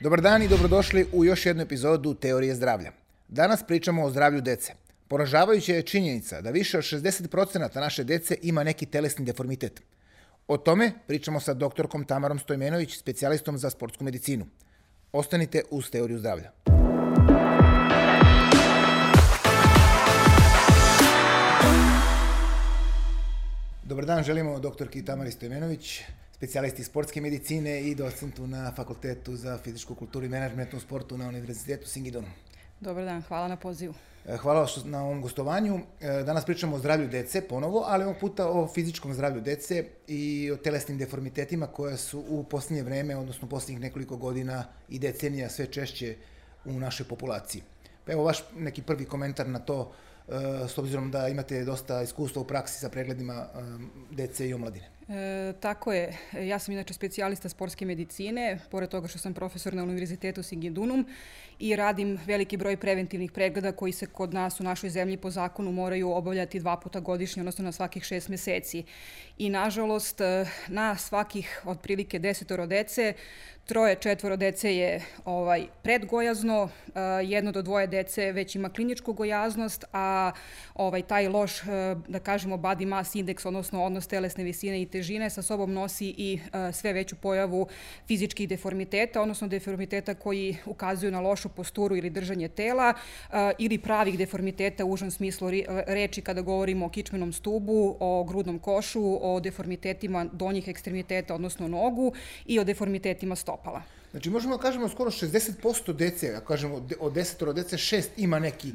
Dobar dan i dobrodošli u još jednu epizodu Teorije zdravlja. Danas pričamo o zdravlju dece. Poražavajuća je činjenica da više od 60% naše dece ima neki telesni deformitet. O tome pričamo sa doktorkom Tamarom Stojmenović, specijalistom za sportsku medicinu. Ostanite uz Teoriju zdravlja. Dobar dan, želimo doktorki Tamari Stojmenović, specijalisti sportske medicine i docentu na Fakultetu za fizičku kulturu i menadžment u sportu na Univerzitetu Singidonu. Dobar dan, hvala na pozivu. E, hvala što na ovom gostovanju. E, danas pričamo o zdravlju dece ponovo, ali ovog puta o fizičkom zdravlju dece i o telesnim deformitetima koje su u posljednje vreme, odnosno posljednjih nekoliko godina i decenija sve češće u našoj populaciji. Pa evo vaš neki prvi komentar na to s obzirom da imate dosta iskustva u praksi sa pregledima dece i omladine. E, tako je. Ja sam inače specijalista sportske medicine, pored toga što sam profesor na Univerzitetu Singidunum i radim veliki broj preventivnih pregleda koji se kod nas u našoj zemlji po zakonu moraju obavljati dva puta godišnje, odnosno na svakih šest meseci. I nažalost, na svakih otprilike desetoro dece troje, četvoro dece je ovaj, predgojazno, jedno do dvoje dece već ima kliničku gojaznost, a ovaj, taj loš, da kažemo, body mass index, odnosno odnos telesne visine i težine, sa sobom nosi i sve veću pojavu fizičkih deformiteta, odnosno deformiteta koji ukazuju na lošu posturu ili držanje tela, ili pravih deformiteta u užem smislu reči kada govorimo o kičmenom stubu, o grudnom košu, o deformitetima donjih ekstremiteta, odnosno nogu i o deformitetima stopa stopala. Znači, možemo da kažemo skoro 60% dece, ako kažemo od desetoro dece, šest ima neki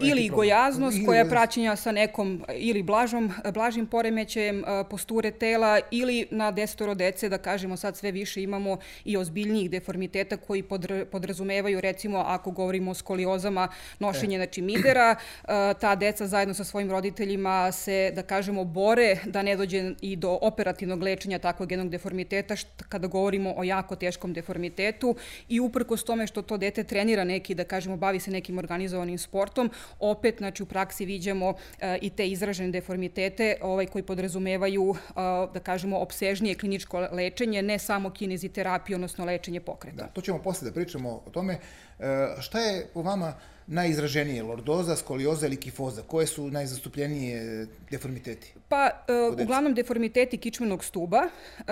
ili gojaznost koja je praćenja sa nekom ili blažom, blažim poremećajem e, posture tela ili na desetoro dece, da kažemo sad sve više imamo i ozbiljnijih deformiteta koji podrazumevaju recimo ako govorimo o skoliozama nošenje znači midera, e, ta deca zajedno sa svojim roditeljima se da kažemo bore da ne dođe i do operativnog lečenja takvog jednog deformiteta kada govorimo o jako teškom deformitetu i uprkos tome što to dete trenira neki da kažemo bavi se nekim organizovanim sportom, opet znači u praksi viđamo e, i te izražene deformitete ovaj, koji podrazumevaju, e, da kažemo, obsežnije kliničko lečenje, ne samo kineziterapiju, odnosno lečenje pokreta. Da, to ćemo posle da pričamo o tome. E, šta je po vama najizraženije? Lordoza, skolioza ili kifoza? Koje su najzastupljenije deformiteti? Pa, uh, uglavnom deformiteti kičmenog stuba, uh,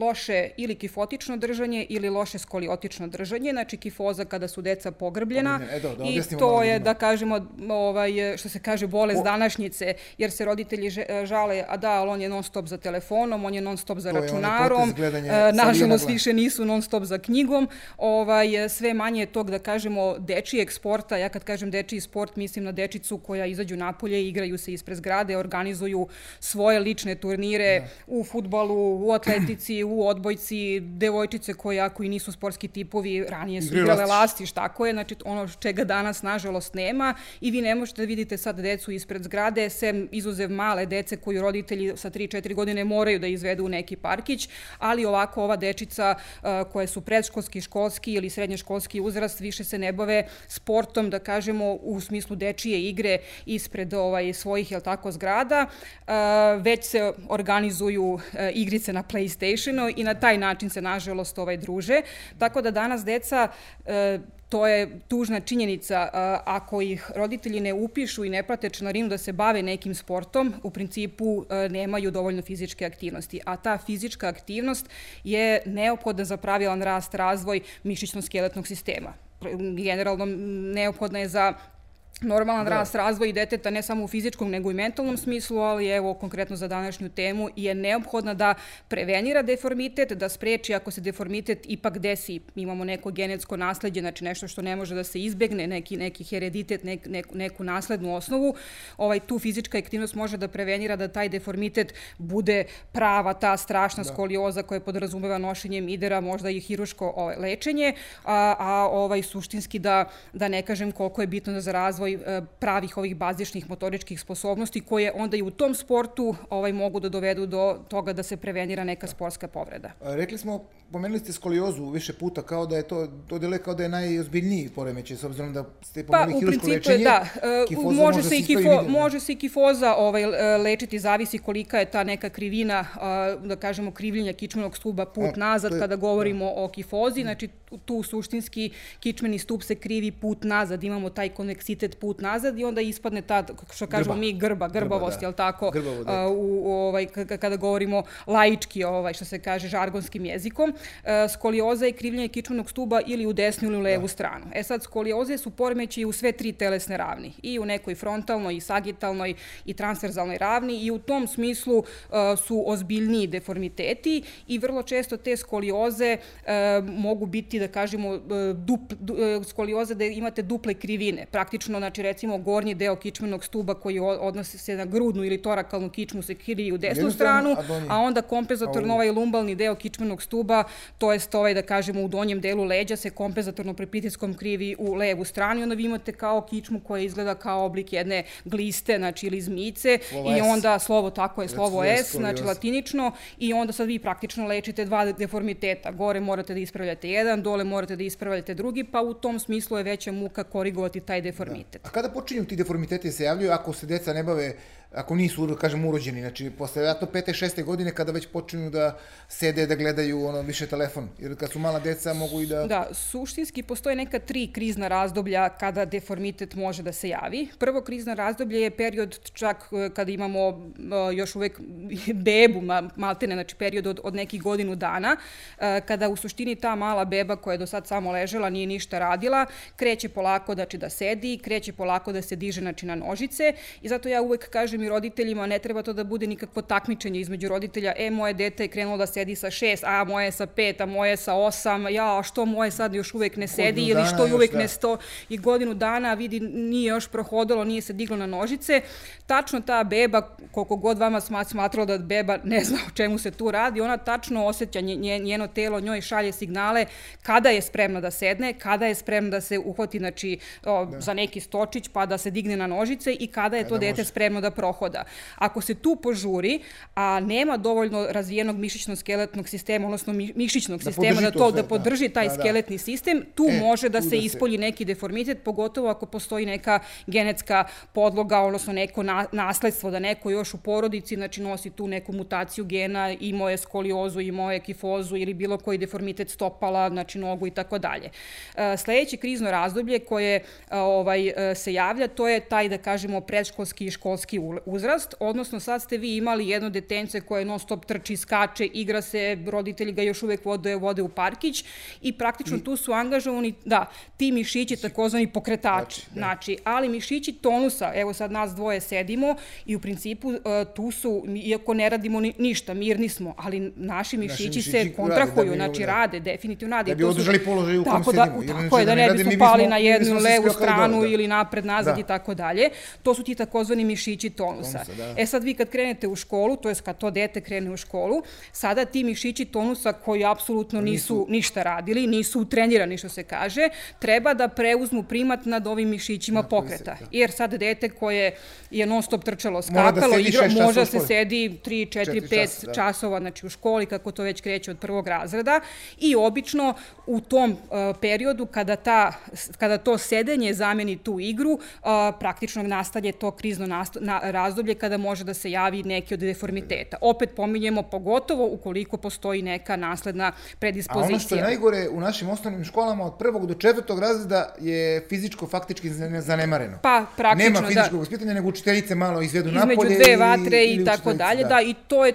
loše ili kifotično držanje ili loše skoliotično držanje, znači kifoza kada su deca pogrbljena e, do, da i to je, da kažemo, ovaj, što se kaže, bolest o... današnjice, jer se roditelji žale, a da, ali on je non stop za telefonom, on je non stop za to računarom, uh, nažalost više nisu non stop za knjigom, ovaj, sve manje tog, da kažemo, dečijeg sporta, ja kad kažem dečiji sport, mislim na dečicu koja izađu napolje, igraju se ispred zgrade, organizuju svoje lične turnire da. u futbalu, u atletici, u odbojci, devojčice koje ako i nisu sportski tipovi, ranije su igrale lastiš, tako je, znači ono čega danas nažalost nema. I vi ne možete da vidite sad decu ispred zgrade, sem izuzev male dece koju roditelji sa 3-4 godine moraju da izvedu u neki parkić, ali ovako ova dečica uh, koje su predškolski, školski ili srednješkolski uzrast više se ne bave sportom, da kažemo, u smislu dečije igre ispred ovaj, svojih, jel tako, zgrada, već se organizuju e, igrice na PlayStationu i na taj način se, nažalost, ovaj, druže. Tako da danas deca e, to je tužna činjenica. Ako ih roditelji ne upišu i ne plate članarinu da se bave nekim sportom, u principu e, nemaju dovoljno fizičke aktivnosti. A ta fizička aktivnost je neophodna za pravilan rast, razvoj mišićno-skeletnog sistema. Generalno neophodna je za normalan da. rast, razvoj deteta ne samo u fizičkom nego i mentalnom smislu, ali evo konkretno za današnju temu je neophodna da prevenira deformitet, da spreči ako se deformitet ipak desi, imamo neko genetsko nasledđe, znači nešto što ne može da se izbegne, neki, neki hereditet, nek, neku, neku naslednu osnovu, ovaj, tu fizička aktivnost može da prevenira da taj deformitet bude prava ta strašna da. skolioza koja podrazumeva nošenje midera, možda i hiruško ovaj, lečenje, a, a ovaj, suštinski da, da ne kažem koliko je bitno da za razvoj razvoj e, pravih ovih bazičnih motoričkih sposobnosti koje onda i u tom sportu ovaj mogu da dovedu do toga da se prevenira neka sportska povreda. Rekli smo, pomenuli ste skoliozu više puta kao da je to, to dele kao da je najozbiljniji poremećaj, s obzirom da ste pa, pomenuli pa, hiruško lečenje. Da, uh, može, može, se i kifo, može se i kifoza ovaj, lečiti, zavisi kolika je ta neka krivina, da kažemo krivljenja kičmenog stuba put A, nazad, je, kada govorimo da. o kifozi, znači tu suštinski kičmeni stup se krivi put nazad, imamo taj konveksitet put nazad i onda ispadne ta, što kažemo grba. mi, grba, grbavost, grba, da. jel tako, da. u, u, ovaj, kada govorimo laički, ovaj, što se kaže, žargonskim jezikom. Skolioza je krivljenje kičmenog stuba ili u desnu ili u levu da. stranu. E sad, skolioze su poremeći u sve tri telesne ravni, i u nekoj frontalnoj, i sagitalnoj, i transverzalnoj ravni i u tom smislu uh, su ozbiljniji deformiteti i vrlo često te skolioze uh, mogu biti, da kažemo, dup, du, uh, skolioze da imate duple krivine. Praktično, znači recimo gornji deo kičmenog stuba koji odnosi se na grudnu ili torakalnu kičmu se krivi u desnu stranu, a onda kompenzatorno ovaj lumbalni deo kičmenog stuba, to je ovaj, da kažemo, u donjem delu leđa se kompenzatorno pri pritiskom krivi u levu stranu i onda vi imate kao kičmu koja izgleda kao oblik jedne gliste, znači ili zmice slovo i onda slovo, tako je, slovo S, znači latinično i onda sad vi praktično lečite dva deformiteta. Gore morate da ispravljate jedan, dole morate da ispravljate drugi, pa u tom smislu je veća muka korigovati taj deformitet. Da. A kada počinju ti deformiteti da se javljaju, ako se deca ne bave ako nisu, da kažem, urođeni, znači, posle vjerojatno pete, šeste godine, kada već počinju da sede, da gledaju ono, više telefon, jer kad su mala deca mogu i da... Da, suštinski postoje neka tri krizna razdoblja kada deformitet može da se javi. Prvo krizno razdoblje je period čak e, kada imamo uh, još uvek bebu, maltene, znači period od, od nekih godinu dana, uh, kada u suštini ta mala beba koja je do sad samo ležela, nije ništa radila, kreće polako znači, da sedi, kreće polako da se diže znači, na nožice. I zato ja uvek kažem kažem i roditeljima, ne treba to da bude nikakvo takmičenje između roditelja, e, moje dete je krenulo da sedi sa šest, a moje sa pet, a moje sa osam, ja, a što moje sad još uvek ne sedi, ili što uvek da. ne sto, i godinu dana, vidi, nije još prohodalo, nije se diglo na nožice, tačno ta beba, koliko god vama smatralo da beba ne zna o čemu se tu radi, ona tačno osjeća njeno telo, njoj šalje signale kada je spremna da sedne, kada je spremna da se uhvati znači, o, da. za neki stočić pa da se digne na nožice i kada je to kada dete može. spremno da prohoda. Ako se tu požuri, a nema dovoljno razvijenog mišićno-skeletnog sistema, odnosno mišićnog da sistema da to, sve, da podrži taj da, da. skeletni sistem, tu e, može da se da ispolji se... neki deformitet, pogotovo ako postoji neka genetska podloga, odnosno neko na, nasledstvo, da neko još u porodici znači, nosi tu neku mutaciju gena, imao je skoliozu, imao je kifozu ili bilo koji deformitet stopala, znači nogu i tako dalje. E, sledeće krizno razdoblje koje e, ovaj, e, se javlja, to je taj, da kažemo, predškolski i školski uzrast, odnosno sad ste vi imali jedno detence koje non stop trči, skače, igra se, roditelji ga još uvek vode, vode u parkić i praktično tu su angažovani, da, ti mišići, takozvani pokretači, znači, da. znači, ali mišići tonusa, evo sad nas dvoje sedimo i u principu uh, tu su, iako ne radimo ni, ništa, mirni smo, ali naši mišići, naši mišići se kontrahuju, rade, da znači da. rade, definitivno rade. Da bi održali položaj u kom da, sedimo. Tako je, da ne bismo pali na jednu levu stranu ili napred, nazad i tako dalje. To su ti takozvani mišići tonusa. Tonusa da. E sad vi kad krenete u školu, to je kad to dete krene u školu, sada ti mišići tonusa koji apsolutno nisu, nisu ništa radili, nisu trenirani što se kaže, treba da preuzmu primat nad ovim mišićima pokreta. Se, da. Jer sad dete koje je non stop trčalo, skakalo, da igra, može da se sedi 3, 4, 5 časa, da. časova znači, u školi, kako to već kreće od prvog razreda i obično u tom uh, periodu kada, ta, kada to sedenje zameni tu igru, uh, praktično nastavlje to krizno nasto, na, razdoblje kada može da se javi neki od deformiteta. Opet pominjemo pogotovo ukoliko postoji neka nasledna predispozicija. A ono što je najgore u našim osnovnim školama od prvog do četvrtog razreda je fizičko faktički zanemareno. Pa praktično Nema fizičkog da. vaspitanja, nego učiteljice malo izvedu Između napolje. Između dve vatre i, i tako dalje, da. da, i to je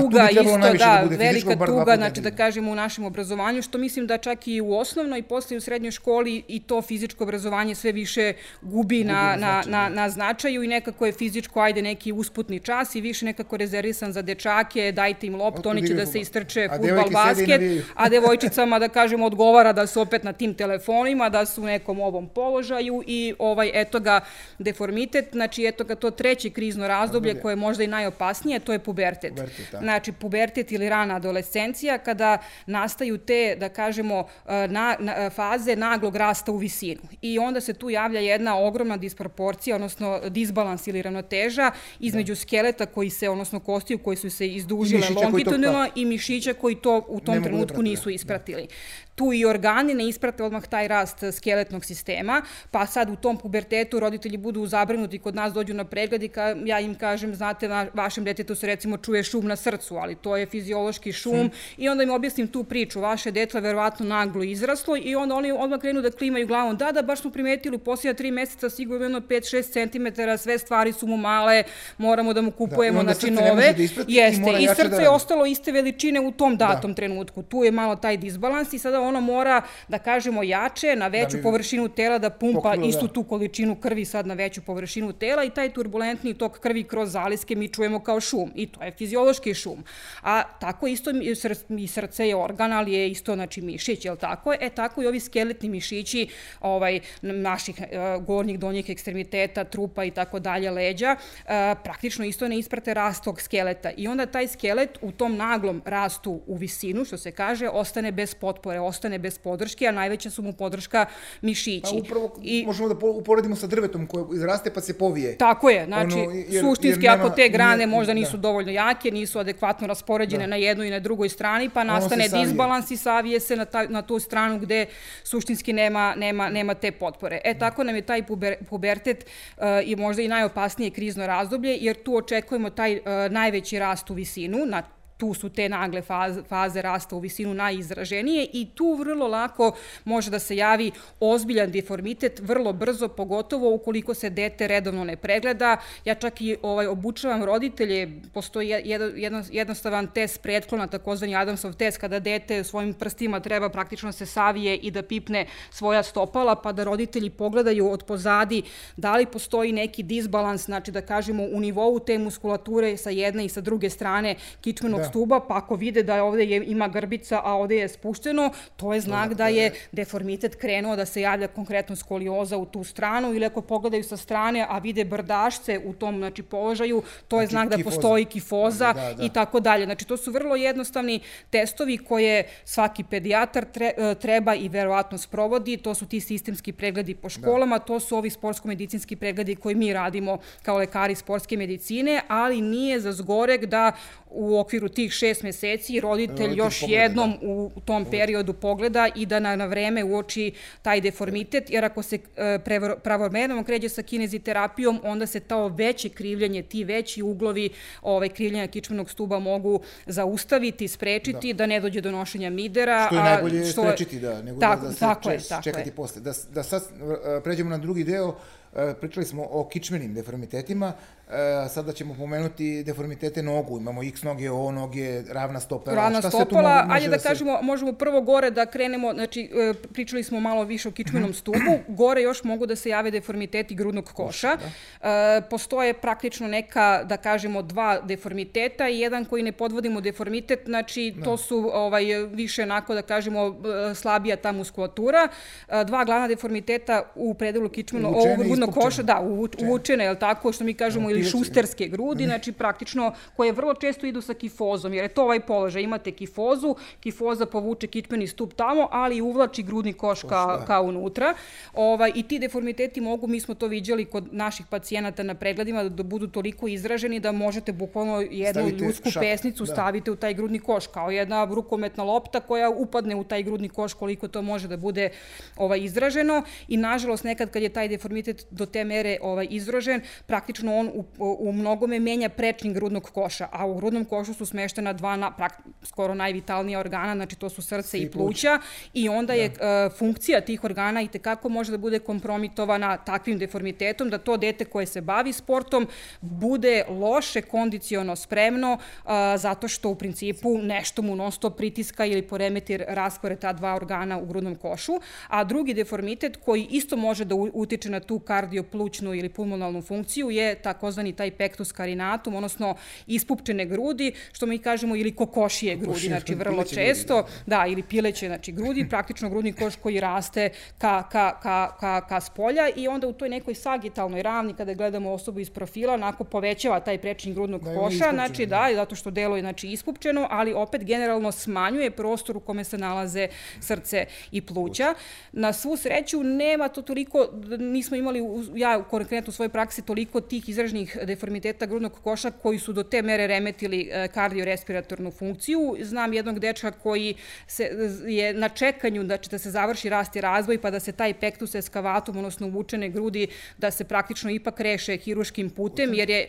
tuga isto, da, da velika tuga, znači da kažemo u našem obrazovanju, što mislim da čak i u osnovnoj i posle u srednjoj školi i to fizičko obrazovanje sve više gubi, na, na, na, da. na značaju i nekako je fizičko, ajde neki usputni čas i više nekako rezervisan za dečake, dajte im loptu, oni će da se istrče futbal, basket, a devojčicama da kažemo odgovara da su opet na tim telefonima, da su u nekom ovom položaju i ovaj, eto ga deformitet, znači eto ga to treće krizno razdoblje koje je možda i najopasnije, to je pubertet. pubertet da. Znači pubertet ili rana adolescencija, kada nastaju te, da kažemo, na, na, faze naglog rasta u visinu. I onda se tu javlja jedna ogromna disproporcija, odnosno disbalans ili ravnoteža između da. skeleta koji se, odnosno kostiju koji su se izdužile longitudinalno i mišića koji to u tom da trenutku nisu ispratili tu i organi ne isprate odmah taj rast skeletnog sistema, pa sad u tom pubertetu roditelji budu zabrinuti kod nas, dođu na pregled i ka, ja im kažem, znate, na vašem detetu se recimo čuje šum na srcu, ali to je fiziološki šum hmm. i onda im objasnim tu priču, vaše dete je verovatno naglo izraslo i onda oni odmah krenu da klimaju glavom, da, da, baš smo primetili u posljednja tri meseca sigurno jedno 5-6 cm, sve stvari su mu male, moramo da mu da, kupujemo, da, znači nove. Da Jeste, i, i srce da je ostalo iste veličine u tom da. datom da. trenutku. Tu je malo taj disbalans i sada ono mora, da kažemo, jače, na veću da površinu tela da pumpa istu da. tu količinu krvi sad na veću površinu tela i taj turbulentni tok krvi kroz zaliske mi čujemo kao šum i to je fiziološki šum. A tako isto i srce je organ, ali je isto znači mišić, je li tako? E tako i ovi skeletni mišići ovaj, naših uh, gornjih, donjih ekstremiteta, trupa i tako dalje, leđa, uh, praktično isto ne isprate rast tog skeleta. I onda taj skelet u tom naglom rastu u visinu, što se kaže, ostane bez potpore, ostane bez podrške, a najveća su mu podrška mišići. Pa upravo I, možemo da uporedimo sa drvetom koje izraste pa se povije. Tako je, znači ono, jer, suštinski jer nema, ako te grane nije, možda da. nisu da. dovoljno jake, nisu adekvatno raspoređene da. na jednoj i na drugoj strani, pa nastane disbalans i savije se na, ta, na tu stranu gde suštinski nema, nema, nema te potpore. E, tako nam je taj puber, pubertet uh, i možda i najopasnije krizno razdoblje, jer tu očekujemo taj uh, najveći rast u visinu, na tu su te nagle faze, faze rasta u visinu najizraženije i tu vrlo lako može da se javi ozbiljan deformitet vrlo brzo, pogotovo ukoliko se dete redovno ne pregleda. Ja čak i ovaj, obučavam roditelje, postoji jedan, jednostavan test pretklona, takozvani Adamsov test, kada dete svojim prstima treba praktično se savije i da pipne svoja stopala, pa da roditelji pogledaju od pozadi da li postoji neki disbalans, znači da kažemo u nivou te muskulature sa jedne i sa druge strane kičmenog da stuba, pa ako vide da ovde je, ima grbica, a ovde je spušteno, to je znak da, da je deformitet krenuo da se javlja konkretno skolioza u tu stranu ili ako pogledaju sa strane, a vide brdašce u tom znači, položaju, to je znači, znak da kifoza. postoji kifoza da, da. i tako dalje. Znači, to su vrlo jednostavni testovi koje svaki pedijatar e, treba i verovatno sprovodi. To su ti sistemski pregledi po da. školama, da. to su ovi sportsko-medicinski pregledi koji mi radimo kao lekari sportske medicine, ali nije za zgorek da u okviru tih šest meseci roditelj, roditelj još pogleda, jednom da. u tom periodu pogleda i da na, na vreme uoči taj deformitet, jer ako se e, pravovremeno kređe sa kineziterapijom, onda se to veće krivljenje, ti veći uglovi ovaj, krivljenja kičmenog stuba mogu zaustaviti, sprečiti, da, da ne dođe do nošenja midera. Što je najbolje što sprečiti, da, nego tako, da, da se tako češ, je, tako čekati je. posle. Da, da sad e, pređemo na drugi deo, e, pričali smo o kičmenim deformitetima, sada ćemo pomenuti deformitete nogu, imamo x noge, o noge, ravna stopala. Ravna Šta stopala, ajde da, da se... kažemo, možemo prvo gore da krenemo, znači e, pričali smo malo više o kičmenom mhm. stubu, gore još mogu da se jave deformiteti grudnog koša. Da. E, postoje praktično neka, da kažemo, dva deformiteta i jedan koji ne podvodimo deformitet, znači da. to su ovaj, više onako da kažemo e, slabija ta muskulatura. E, dva glavna deformiteta u predelu kičmenog, grudnog koša, da, uvučene, je li tako, što mi kažemo, ili šusterske grudi, znači praktično koje vrlo često idu sa kifozom, jer je to ovaj položaj, imate kifozu, kifoza povuče kičmeni stup tamo, ali uvlači grudni koš ka, ka unutra. Ovaj, I ti deformiteti mogu, mi smo to viđali kod naših pacijenata na pregledima, da, da budu toliko izraženi da možete bukvalno jednu stavite ljudsku šak, pesnicu da. stavite u taj grudni koš, kao jedna rukometna lopta koja upadne u taj grudni koš koliko to može da bude ovaj, izraženo. I nažalost nekad kad je taj deformitet do te mere ovaj, izražen, praktično on u u, mnogome menja prečnik grudnog koša, a u grudnom košu su smeštena dva na, prak, skoro najvitalnija organa, znači to su srce i, i pluća. i onda da. je uh, funkcija tih organa i tekako može da bude kompromitovana takvim deformitetom, da to dete koje se bavi sportom bude loše kondiciono spremno uh, zato što u principu nešto mu non stop pritiska ili poremeti raskore ta dva organa u grudnom košu, a drugi deformitet koji isto može da utiče na tu kardioplućnu ili pulmonalnu funkciju je takozvani taj pectus carinatum, odnosno ispupčene grudi, što mi kažemo ili kokošije grudi, znači vrlo često, da. da, ili pileće znači grudi, praktično grudni koš koji raste ka, ka, ka, ka, ka spolja i onda u toj nekoj sagitalnoj ravni kada gledamo osobu iz profila, onako povećava taj prečni grudnog da, koša, znači da, zato što delo je znači ispupčeno, ali opet generalno smanjuje prostor u kome se nalaze srce i pluća. Na svu sreću nema to toliko, nismo imali, ja konkretno u svojoj praksi, toliko tih izražnih deformiteta grudnog koša koji su do te mere remetili e, kardiorespiratornu funkciju. Znam jednog dečka koji se, je na čekanju da će da se završi rast i razvoj pa da se taj pektus eskavatum, odnosno uvučene grudi, da se praktično ipak reše hiruškim putem, jer je, e,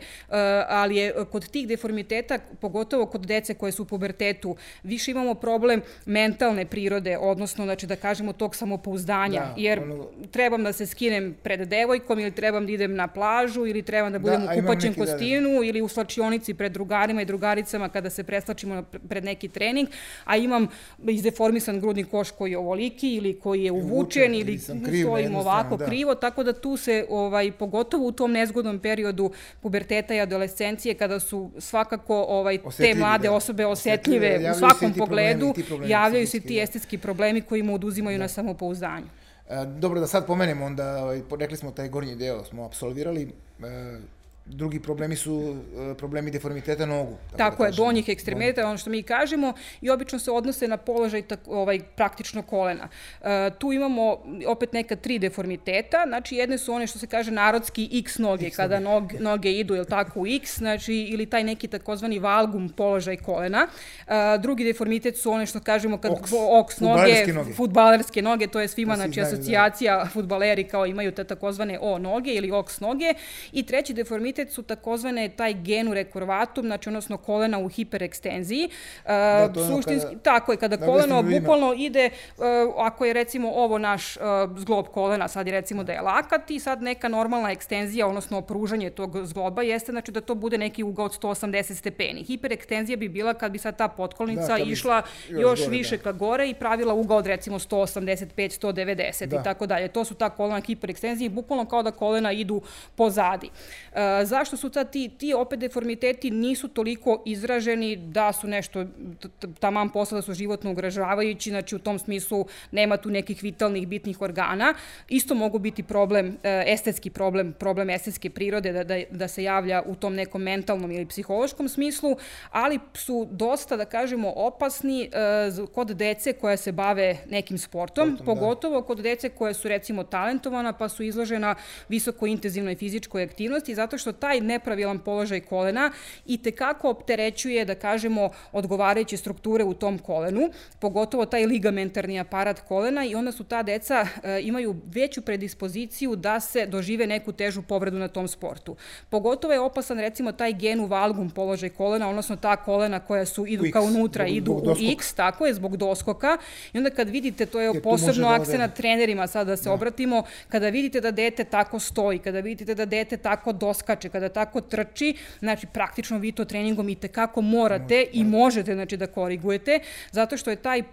ali je kod tih deformiteta, pogotovo kod dece koje su u pubertetu, više imamo problem mentalne prirode, odnosno, znači da kažemo tog samopouzdanja, da, jer ono... trebam da se skinem pred devojkom ili trebam da idem na plažu ili trebam da budem da, u kupaćem da- kostinu da, ili u slačionici pred drugarima i drugaricama kada se preslačimo pred neki trening, a imam izdeformisan grudni koš koji je ovoliki ili koji je uvučen ili stojim ovako da. krivo, tako da tu se ovaj, pogotovo u tom nezgodnom periodu puberteta i adolescencije kada su svakako ovaj, te mlade da. osobe osetljive, osetljive u svakom pogledu, problemi, javljaju se ti estetski problemi koji mu oduzimaju da. na samopouzdanju. E, dobro da sad pomenemo, onda ovaj, rekli smo taj gornji deo smo apsolvirali. E, drugi problemi su e, problemi deformiteta nogu. Tako, tako da je, donjih ekstremiteta, ono što mi kažemo, i obično se odnose na položaj tak, ovaj, praktično kolena. E, tu imamo opet neka tri deformiteta, znači jedne su one što se kaže narodski x noge, x kada nog, noge idu, ili tako, u x, znači, ili taj neki takozvani valgum položaj kolena. E, drugi deformitet su one što kažemo kad oks, oks noge, noge, futbalerske noge, to je svima, znači, da. asocijacija da. futbaleri kao imaju te takozvane o noge ili oks noge. I treći deformitet invaliditet su takozvane taj genu rekurvatum, znači odnosno kolena u hiperekstenziji. Da, uh, suštinski, kada, tako je, kada da koleno bukvalno ide, uh, ako je recimo ovo naš uh, zglob kolena, sad je recimo da je lakat i sad neka normalna ekstenzija, odnosno pružanje tog zgloba jeste znači da to bude neki ugao od 180 stepeni. Hiperekstenzija bi bila kad bi sad ta potkolnica da, išla još, još gore, više da. ka gore i pravila ugao od recimo 185, 190 da. i tako dalje. To su ta kolena hiperekstenzije, bukvalno kao da kolena idu pozadi. Zašto su ta, ti, ti opet deformiteti nisu toliko izraženi da su nešto taman posla da su životno ugražavajući, znači u tom smislu nema tu nekih vitalnih bitnih organa. Isto mogu biti problem, e, estetski problem, problem estetske prirode da, da, da se javlja u tom nekom mentalnom ili psihološkom smislu, ali su dosta, da kažemo, opasni e, kod dece koja se bave nekim sportom, sportom da. pogotovo da. kod dece koje su recimo talentovana pa su izložena visoko intenzivnoj fizičkoj aktivnosti, zato što taj nepravilan položaj kolena i tekako opterećuje, da kažemo, odgovarajuće strukture u tom kolenu, pogotovo taj ligamentarni aparat kolena i onda su ta deca e, imaju veću predispoziciju da se dožive neku težu povredu na tom sportu. Pogotovo je opasan recimo taj genu valgum položaj kolena, odnosno ta kolena koja su idu kao unutra, idu u X, tako je, zbog doskoka. I onda kad vidite, to je Jer posebno da akcena trenerima sad da se da. obratimo, kada vidite da dete tako stoji, kada vidite da dete tako doskače, kada tako trči, znači praktično vi to treningom i tekako morate i možete znači da korigujete, zato što je taj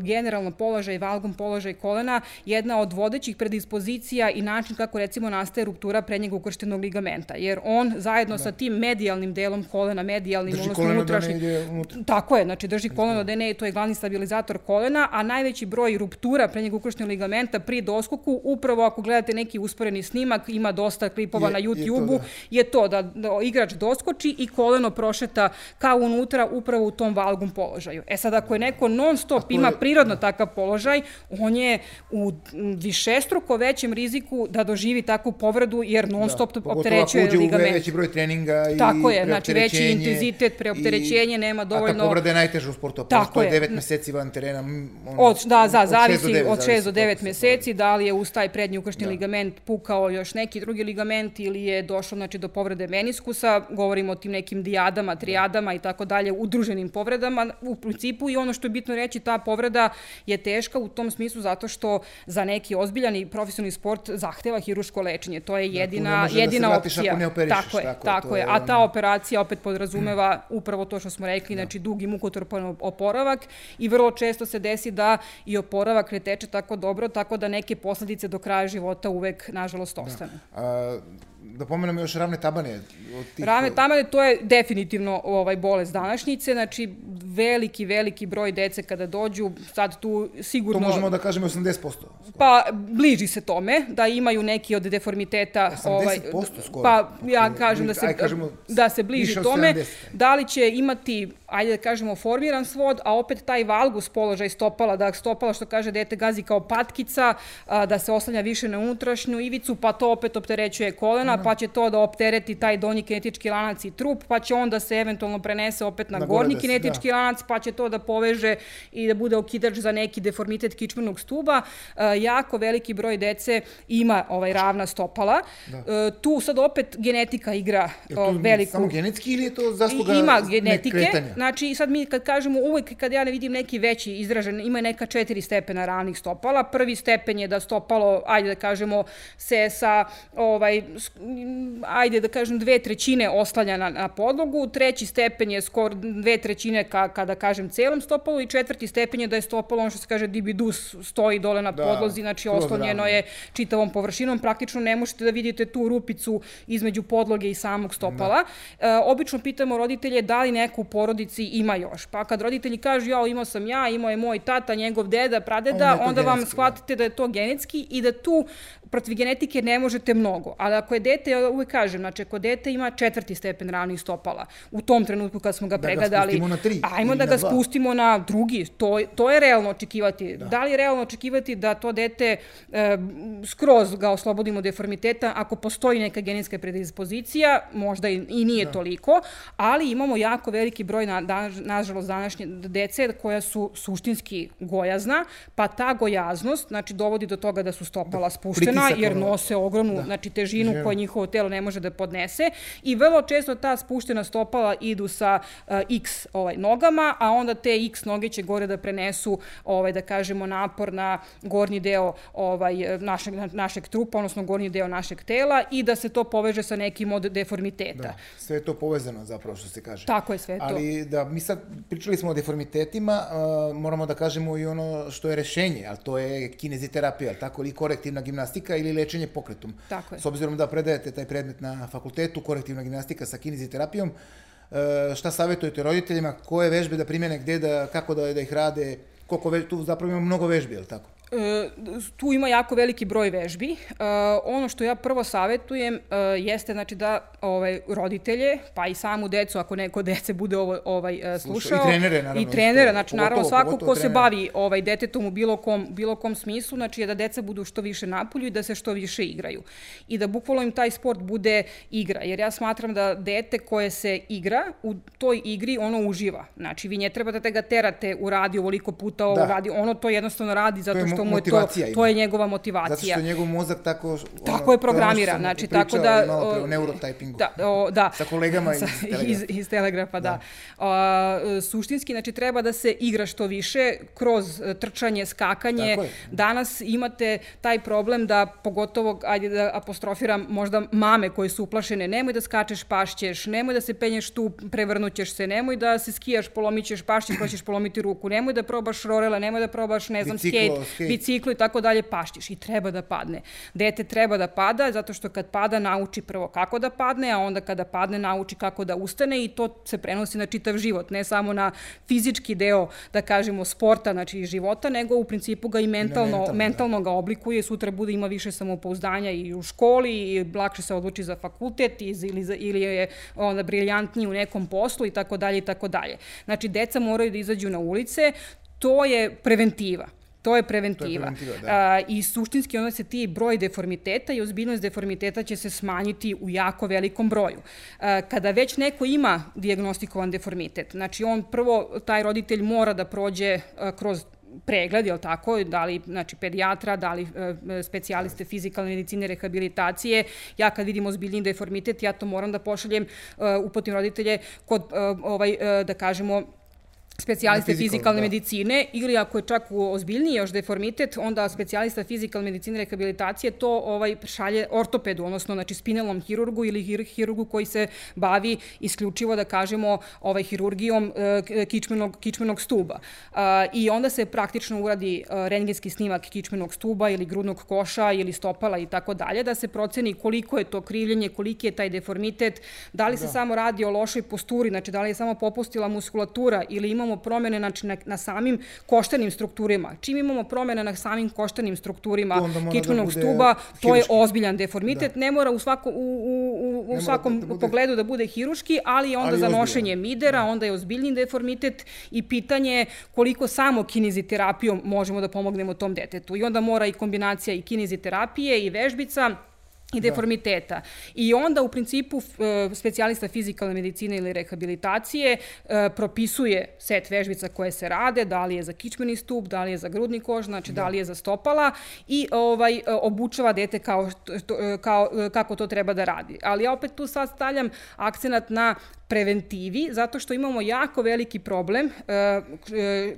generalno položaj, valgom položaj kolena jedna od vodećih predispozicija i način kako recimo nastaje ruptura prednjeg ukrštenog ligamenta, jer on zajedno da. sa tim medijalnim delom kolena, medijalnim, drži odnosno da unutrašnjim, da tako je, znači drži koleno da ne, to je glavni stabilizator kolena, a najveći broj ruptura prednjeg ukrštenog ligamenta pri doskoku, upravo ako gledate neki usporeni snimak, ima dosta klipova je, na YouTube-u, je, da. Je to da, da igrač doskoči i koleno prošeta kao unutra upravo u tom valgum položaju. E sad, ako je neko non stop ima prirodno takav položaj, on je u višestruko većem riziku da doživi takvu povredu, jer non stop da, opterećuje ligament. Pogotovo veći broj treninga i Tako je, znači veći intenzitet, preopterećenje, i, nema dovoljno... A ta povreda je najteža u sportu, Tako je 9 meseci van terena. Ono, od, da, za, zavisi od 6 do 9 meseci, da li je uz taj prednji ukršni ligament pukao još neki drugi ligament ili je došlo znači, znači do povrede meniskusa, govorimo o tim nekim dijadama, trijadama i tako dalje, udruženim povredama u principu i ono što je bitno reći, ta povreda je teška u tom smislu zato što za neki ozbiljan i profesionalni sport zahteva hiruško lečenje. To je jedina, da, jedina da opcija. Ako ne operišeš, tako je, tako, tako je. je. A ta operacija opet podrazumeva upravo to što smo rekli, da. znači dug i mukotrpan oporavak i vrlo često se desi da i oporavak ne teče tako dobro, tako da neke posledice do kraja života uvek, nažalost, ostane. Da. A, da pomenemo još ravne tabane. Od tih... Ravne tabane, to je definitivno ovaj bolest današnjice, znači veliki, veliki broj dece kada dođu, sad tu sigurno... To možemo da kažemo 80%. Pa, bliži se tome, da imaju neki od deformiteta... 80% ovaj, skoro. Pa, ja kažem da se, Aj, kažemo, da se bliži tome. 70. Da li će imati ajde da kažemo, formiran svod, a opet taj valgus položaj stopala, da stopala, što kaže dete, gazi kao patkica, da se oslanja više na unutrašnju ivicu, pa to opet opterećuje kolena, pa će to da optereti taj donji kinetički lanac i trup, pa će onda se eventualno prenese opet na, na gornji da kinetički da. lanac, pa će to da poveže i da bude okidač za neki deformitet kičmenog stuba. Jako veliki broj dece ima ovaj ravna stopala. Da. E, tu sad opet genetika igra veliku... Samo genetski ili je to zasluga Ima genetike, Znači, sad mi kad kažemo, uvek kad ja ne vidim neki veći izražen, ima neka četiri stepena ravnih stopala. Prvi stepen je da stopalo, ajde da kažemo, se sa, ovaj, ajde da kažem, dve trećine oslanja na, na podlogu. Treći stepen je skoro dve trećine ka, kada kažem celom stopalu i četvrti stepen je da je stopalo, ono što se kaže dibidus, stoji dole na da, podlozi, znači oslonjeno je čitavom površinom. Praktično ne možete da vidite tu rupicu između podloge i samog stopala. Da. E, obično pitamo roditelje da li neko u porodici ima još. Pa kad roditelji kažu, ja, imao sam ja, imao je moj tata, njegov deda, pradeda, onda vam da. shvatite da je to genetski i da tu protiv genetike ne možete mnogo. Ali ako je dete, ja uvijek kažem, znači ako dete ima četvrti stepen ravnih stopala, u tom trenutku kad smo ga pregledali, da ga tri, ajmo da ga dva. spustimo na drugi, to, to je realno očekivati. Da. da li je realno očekivati da to dete e, skroz ga oslobodimo deformiteta ako postoji neka genetska predispozicija, možda i, i nije da. toliko, ali imamo jako veliki broj, na, da, nažalost, današnje dece koja su suštinski gojazna, pa ta gojaznost, znači, dovodi do toga da su stopala da, jer nose ogromnu da. znači, težinu Živim. koju njihovo telo ne može da podnese i vrlo često ta spuštena stopala idu sa uh, x ovaj, nogama, a onda te x noge će gore da prenesu, ovaj, da kažemo, napor na gornji deo ovaj, našeg, našeg trupa, odnosno gornji deo našeg tela i da se to poveže sa nekim od deformiteta. Da, sve je to povezano zapravo što se kaže. Tako je sve to. Ali da, mi sad pričali smo o deformitetima, uh, moramo da kažemo i ono što je rešenje, ali to je kineziterapija, tako ili korektivna gimnastika gimnastika ili lečenje pokretom. Tako je. S obzirom da predajete taj predmet na fakultetu, korektivna gimnastika sa kineziterapijom, e, šta savjetujete roditeljima, koje vežbe da primjene, gde da, kako da, da ih rade, koliko vežbe, tu zapravo ima mnogo vežbi, je li tako? E, tu ima jako veliki broj vežbi. E, ono što ja prvo savetujem e, jeste znači da ovaj roditelje, pa i samu decu ako neko dece bude ovo ovaj slušao i trenere naravno. I trenere, znači pogotovo, naravno svako ko se bavi ovaj detetom u bilo kom bilo kom smislu, znači je da deca budu što više napolju i da se što više igraju. I da bukvalno im taj sport bude igra, jer ja smatram da dete koje se igra u toj igri ono uživa. Znači vi ne trebate da ga terate u radi ovoliko puta ovo da. radi, ono to jednostavno radi zato što što mu je to, to je njegova motivacija. Zato što je njegov mozak tako... Ono, tako je programiran, znači tako da... Malo pre o neurotypingu. Da, o, da. Sa kolegama iz Telegrafa. iz, iz Telegrafa, da. da. O, suštinski, znači treba da se igra što više kroz e, trčanje, skakanje. Danas imate taj problem da pogotovo, ajde da apostrofiram možda mame koje su uplašene, nemoj da skačeš, pašćeš, nemoj da se penješ tu, prevrnućeš se, nemoj da se skijaš, polomićeš, pašćeš, pa ćeš polomiti ruku, nemoj da probaš rorela, nemoj da probaš, ne znam, Biciklo, skate, biciklu i tako dalje, paštiš i treba da padne. Dete treba da pada zato što kad pada nauči prvo kako da padne, a onda kada padne nauči kako da ustane i to se prenosi na čitav život, ne samo na fizički deo, da kažemo, sporta, znači života, nego u principu ga i mentalno, mentalno, da. mentalno ga oblikuje, sutra bude ima više samopouzdanja i u školi i lakše se odluči za fakultet ili, za, ili je onda briljantniji u nekom poslu i tako dalje i tako dalje. Znači, deca moraju da izađu na ulice, to je preventiva. To je preventiva. To je preventiva da. I suštinski onda se ti broj deformiteta i ozbiljnost deformiteta će se smanjiti u jako velikom broju. Kada već neko ima diagnostikovan deformitet, znači on prvo, taj roditelj mora da prođe kroz pregled, je tako, da li znači, pedijatra, da li e, specijaliste fizikalne medicine, rehabilitacije. Ja kad vidim ozbiljni deformitet, ja to moram da pošaljem, e, upotim roditelje kod, e, ovaj, da kažemo, specijaliste fizikalne da. medicine ili ako je čak ozbiljniji još deformitet, onda specijalista fizikalne medicine rehabilitacije to ovaj šalje ortopedu, odnosno znači spinalnom hirurgu ili hir, hirurgu koji se bavi isključivo da kažemo ovaj hirurgijom e, kičmenog kičmenog stuba. A, I onda se praktično uradi e, rentgenski snimak kičmenog stuba ili grudnog koša ili stopala i tako dalje da se proceni koliko je to krivljenje, koliki je taj deformitet, da li se da. samo radi o lošoj posturi, znači da li je samo popustila muskulatura ili ima imamo promene znači, na, na samim koštenim strukturima. Čim imamo promene na samim koštenim strukturima da kičmenog da stuba, to je ozbiljan deformitet. Da. Ne mora u, svako, u, u, u, u svakom da bude... pogledu da bude hiruški, ali onda ali za nošenje midera, da. onda je ozbiljni deformitet i pitanje koliko samo kiniziterapijom možemo da pomognemo tom detetu. I onda mora i kombinacija i kiniziterapije i vežbica, i da. deformiteta. Da. I onda u principu e, specijalista fizikalne medicine ili rehabilitacije e, propisuje set vežbica koje se rade, da li je za kičmeni stup, da li je za grudni kož, znači da, da li je za stopala i ovaj e, obučava dete kao, kao kako to treba da radi. Ali ja opet tu sad stavljam akcenat na preventivi, zato što imamo jako veliki problem, e,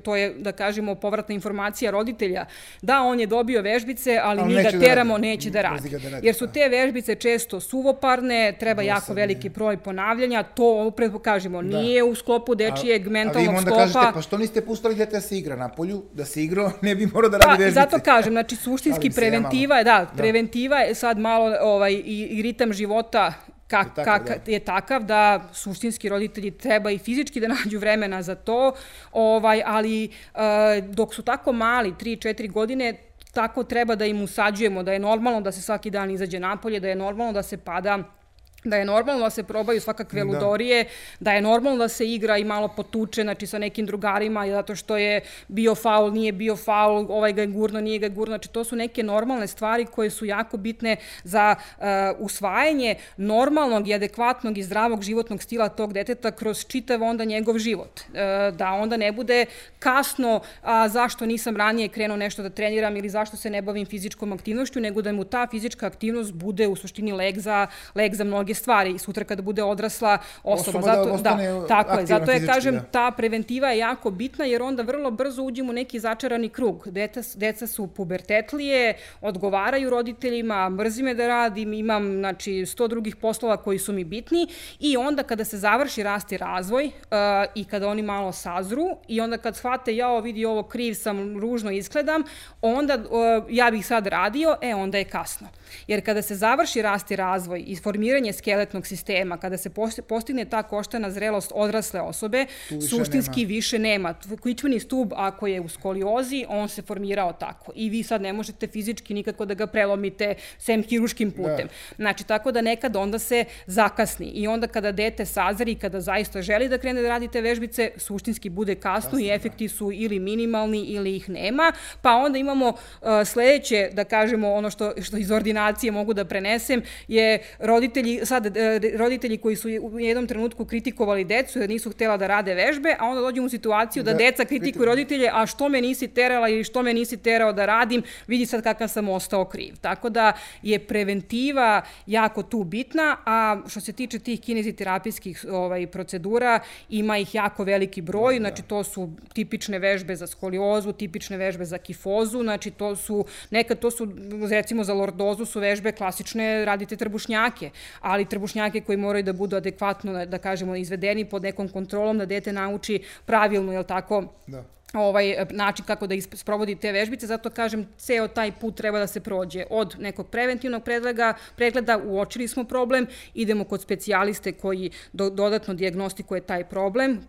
to je, da kažemo, povratna informacija roditelja, da on je dobio vežbice, ali, ali mi ga da teramo, da neće da radi. Jer su da. Te vežbice često suvoparne, treba Dosadne. jako veliki broj ponavljanja, to opet kažemo, da. nije u sklopu dečijeg a, mentalnog sklopa. A vi onda kažete, pa što niste pustali dete da se igra na polju, da se igrao, ne bi morao da radi pa, vežbice. Zato kažem, znači suštinski preventiva je, da, da, preventiva je sad malo ovaj, i, i ritam života kak, je, takav, kak, da. je takav da suštinski roditelji treba i fizički da nađu vremena za to, ovaj, ali uh, dok su tako mali, 3-4 godine, tako treba da im usađujemo, da je normalno da se svaki dan izađe napolje, da je normalno da se pada da je normalno da se probaju svakakve da. ludorije, da je normalno da se igra i malo potuče, znači sa nekim drugarima, zato što je bio faul, nije bio faul, ovaj ga je gurno, nije ga je gurno, znači to su neke normalne stvari koje su jako bitne za uh, usvajanje normalnog i adekvatnog i zdravog životnog stila tog deteta kroz čitav onda njegov život. Uh, da onda ne bude kasno, a zašto nisam ranije krenuo nešto da treniram ili zašto se ne bavim fizičkom aktivnošću, nego da mu ta fizička aktivnost bude u suštini leg za, leg za mnoge stvari i sutra kada bude odrasla osoba. osoba zato, da, da tako je, zato je, kažem, da. ta preventiva je jako bitna jer onda vrlo brzo uđemo u neki začarani krug. Deca, deca su pubertetlije, odgovaraju roditeljima, mrzi me da radim, imam znači, sto drugih poslova koji su mi bitni i onda kada se završi rast i razvoj uh, i kada oni malo sazru i onda kad shvate, ja vidi ovo kriv sam, ružno izgledam, onda uh, ja bih sad radio, e onda je kasno. Jer kada se završi rast i razvoj i formiranje skeletnog sistema, kada se postigne ta koštana zrelost odrasle osobe, više suštinski nema. više nema. Kičmeni stub, ako je u skoliozi, on se formirao tako. I vi sad ne možete fizički nikako da ga prelomite sem hiruškim putem. Da. Znači, tako da nekad onda se zakasni. I onda kada dete sazari, kada zaista želi da krene da radi te vežbice, suštinski bude kasno Kasno, i da. efekti su ili minimalni ili ih nema. Pa onda imamo uh, sledeće, da kažemo, ono što, što iz ordinacije mogu da prenesem, je roditelji sad e, roditelji koji su u jednom trenutku kritikovali decu jer nisu htela da rade vežbe, a onda dođemo u situaciju da, da deca kritikuju roditelje, a što me nisi terala ili što me nisi terao da radim, vidi sad kakav sam ostao kriv. Tako da je preventiva jako tu bitna, a što se tiče tih kineziterapijskih ovaj, procedura, ima ih jako veliki broj, da, znači to su tipične vežbe za skoliozu, tipične vežbe za kifozu, znači to su, nekad to su, recimo za lordozu su vežbe klasične, radite trbušnjake, ali trbušnjake koji moraju da budu adekvatno, da, kažemo, izvedeni pod nekom kontrolom, da dete nauči pravilno, jel tako, da ovaj način kako da sprovodi te vežbice, zato kažem ceo taj put treba da se prođe od nekog preventivnog pregleda, pregleda uočili smo problem, idemo kod specijaliste koji do, dodatno diagnostikuje taj problem,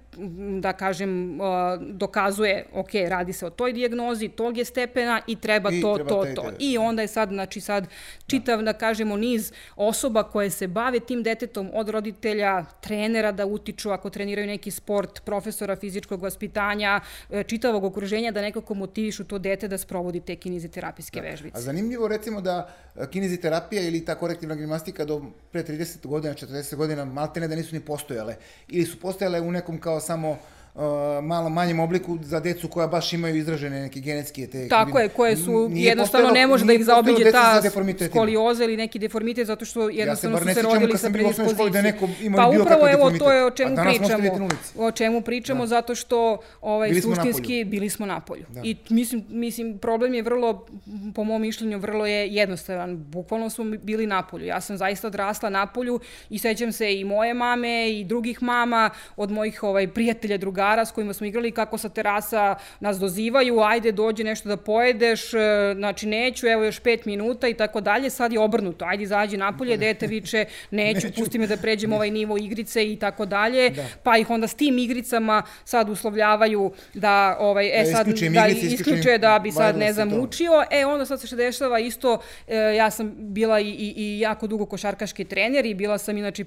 da kažem, uh, dokazuje, ok, radi se o toj dijagnozi, tog je stepena i treba I to, treba to, to. I onda je sad, znači sad, čitav, da. da kažemo, niz osoba koje se bave tim detetom, od roditelja, trenera da utiču ako treniraju neki sport, profesora fizičkog vaspitanja, e, čitavog okruženja da nekako motivišu to dete da sprovodi te kiniziterapijske da. vežbice. A zanimljivo recimo da e, kiniziterapija ili ta korektivna gimnastika do pre 30 godina, 40 godina maltene da nisu ni postojale. Ili su postojale u nekom kao samo malo manjem obliku za decu koja baš imaju izražene neke genetske te Tako je, koje su jednostavno ne može da ih zaobiđe ta skolioza ili neki deformitet zato što jednostavno ja su se rodili sa predispozicijom. Da neko ima pa upravo evo to je o čemu pričamo. O čemu pričamo da. zato što ovaj bili suštinski smo bili smo na polju. Da. I mislim mislim problem je vrlo po mom mišljenju vrlo je jednostavan. Bukvalno smo bili na polju. Ja sam zaista odrasla na polju i sećam se i moje mame i drugih mama od mojih ovaj prijatelja druga drugara s kojima smo igrali kako sa terasa nas dozivaju, ajde dođi nešto da pojedeš, e, znači neću, evo još pet minuta i tako dalje, sad je obrnuto, ajde izađi napolje, dete viče, neću, neću. pusti me da pređem ovaj nivo igrice i tako dalje, da. pa ih onda s tim igricama sad uslovljavaju da, ovaj, e da sad, da isključuje da bi sad, ne znam, učio, e onda sad se što dešava isto, e, ja sam bila i, i, i jako dugo košarkaški trener i bila sam inače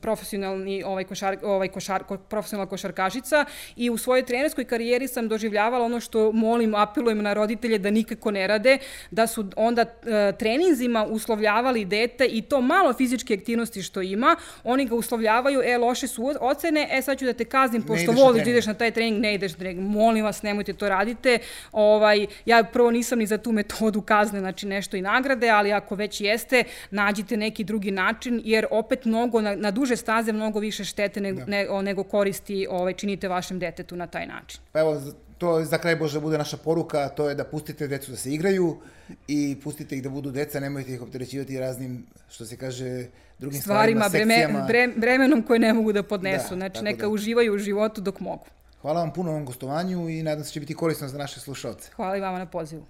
profesionalni ovaj košar, ovaj košar, profesionalna košarkašica i u svojoj trenerskoj karijeri sam doživljavala ono što molim, apelujem na roditelje da nikako ne rade, da su onda e, treninzima uslovljavali dete i to malo fizičke aktivnosti što ima, oni ga uslovljavaju, e, loše su ocene, e, sad ću da te kaznim, pošto voliš da ideš na taj trening, ne ideš na trening, molim vas, nemojte to radite. Ovaj, ja prvo nisam ni za tu metodu kazne, znači nešto i nagrade, ali ako već jeste, nađite neki drugi način, jer opet mnogo, na, na duže staze mnogo više štete nego, da. ne, nego koristi ovaj, činite vaš vašem detetu na taj način. Pa evo, to za kraj Bože bude naša poruka, to je da pustite decu da se igraju i pustite ih da budu deca, nemojte ih opterećivati raznim, što se kaže, drugim stvarima, stvarima sekcijama. Breme, bremenom koje ne mogu da podnesu, da, znači neka da. uživaju u životu dok mogu. Hvala vam puno na ovom gostovanju i nadam se da će biti korisno za naše slušalce. Hvala i vama na pozivu.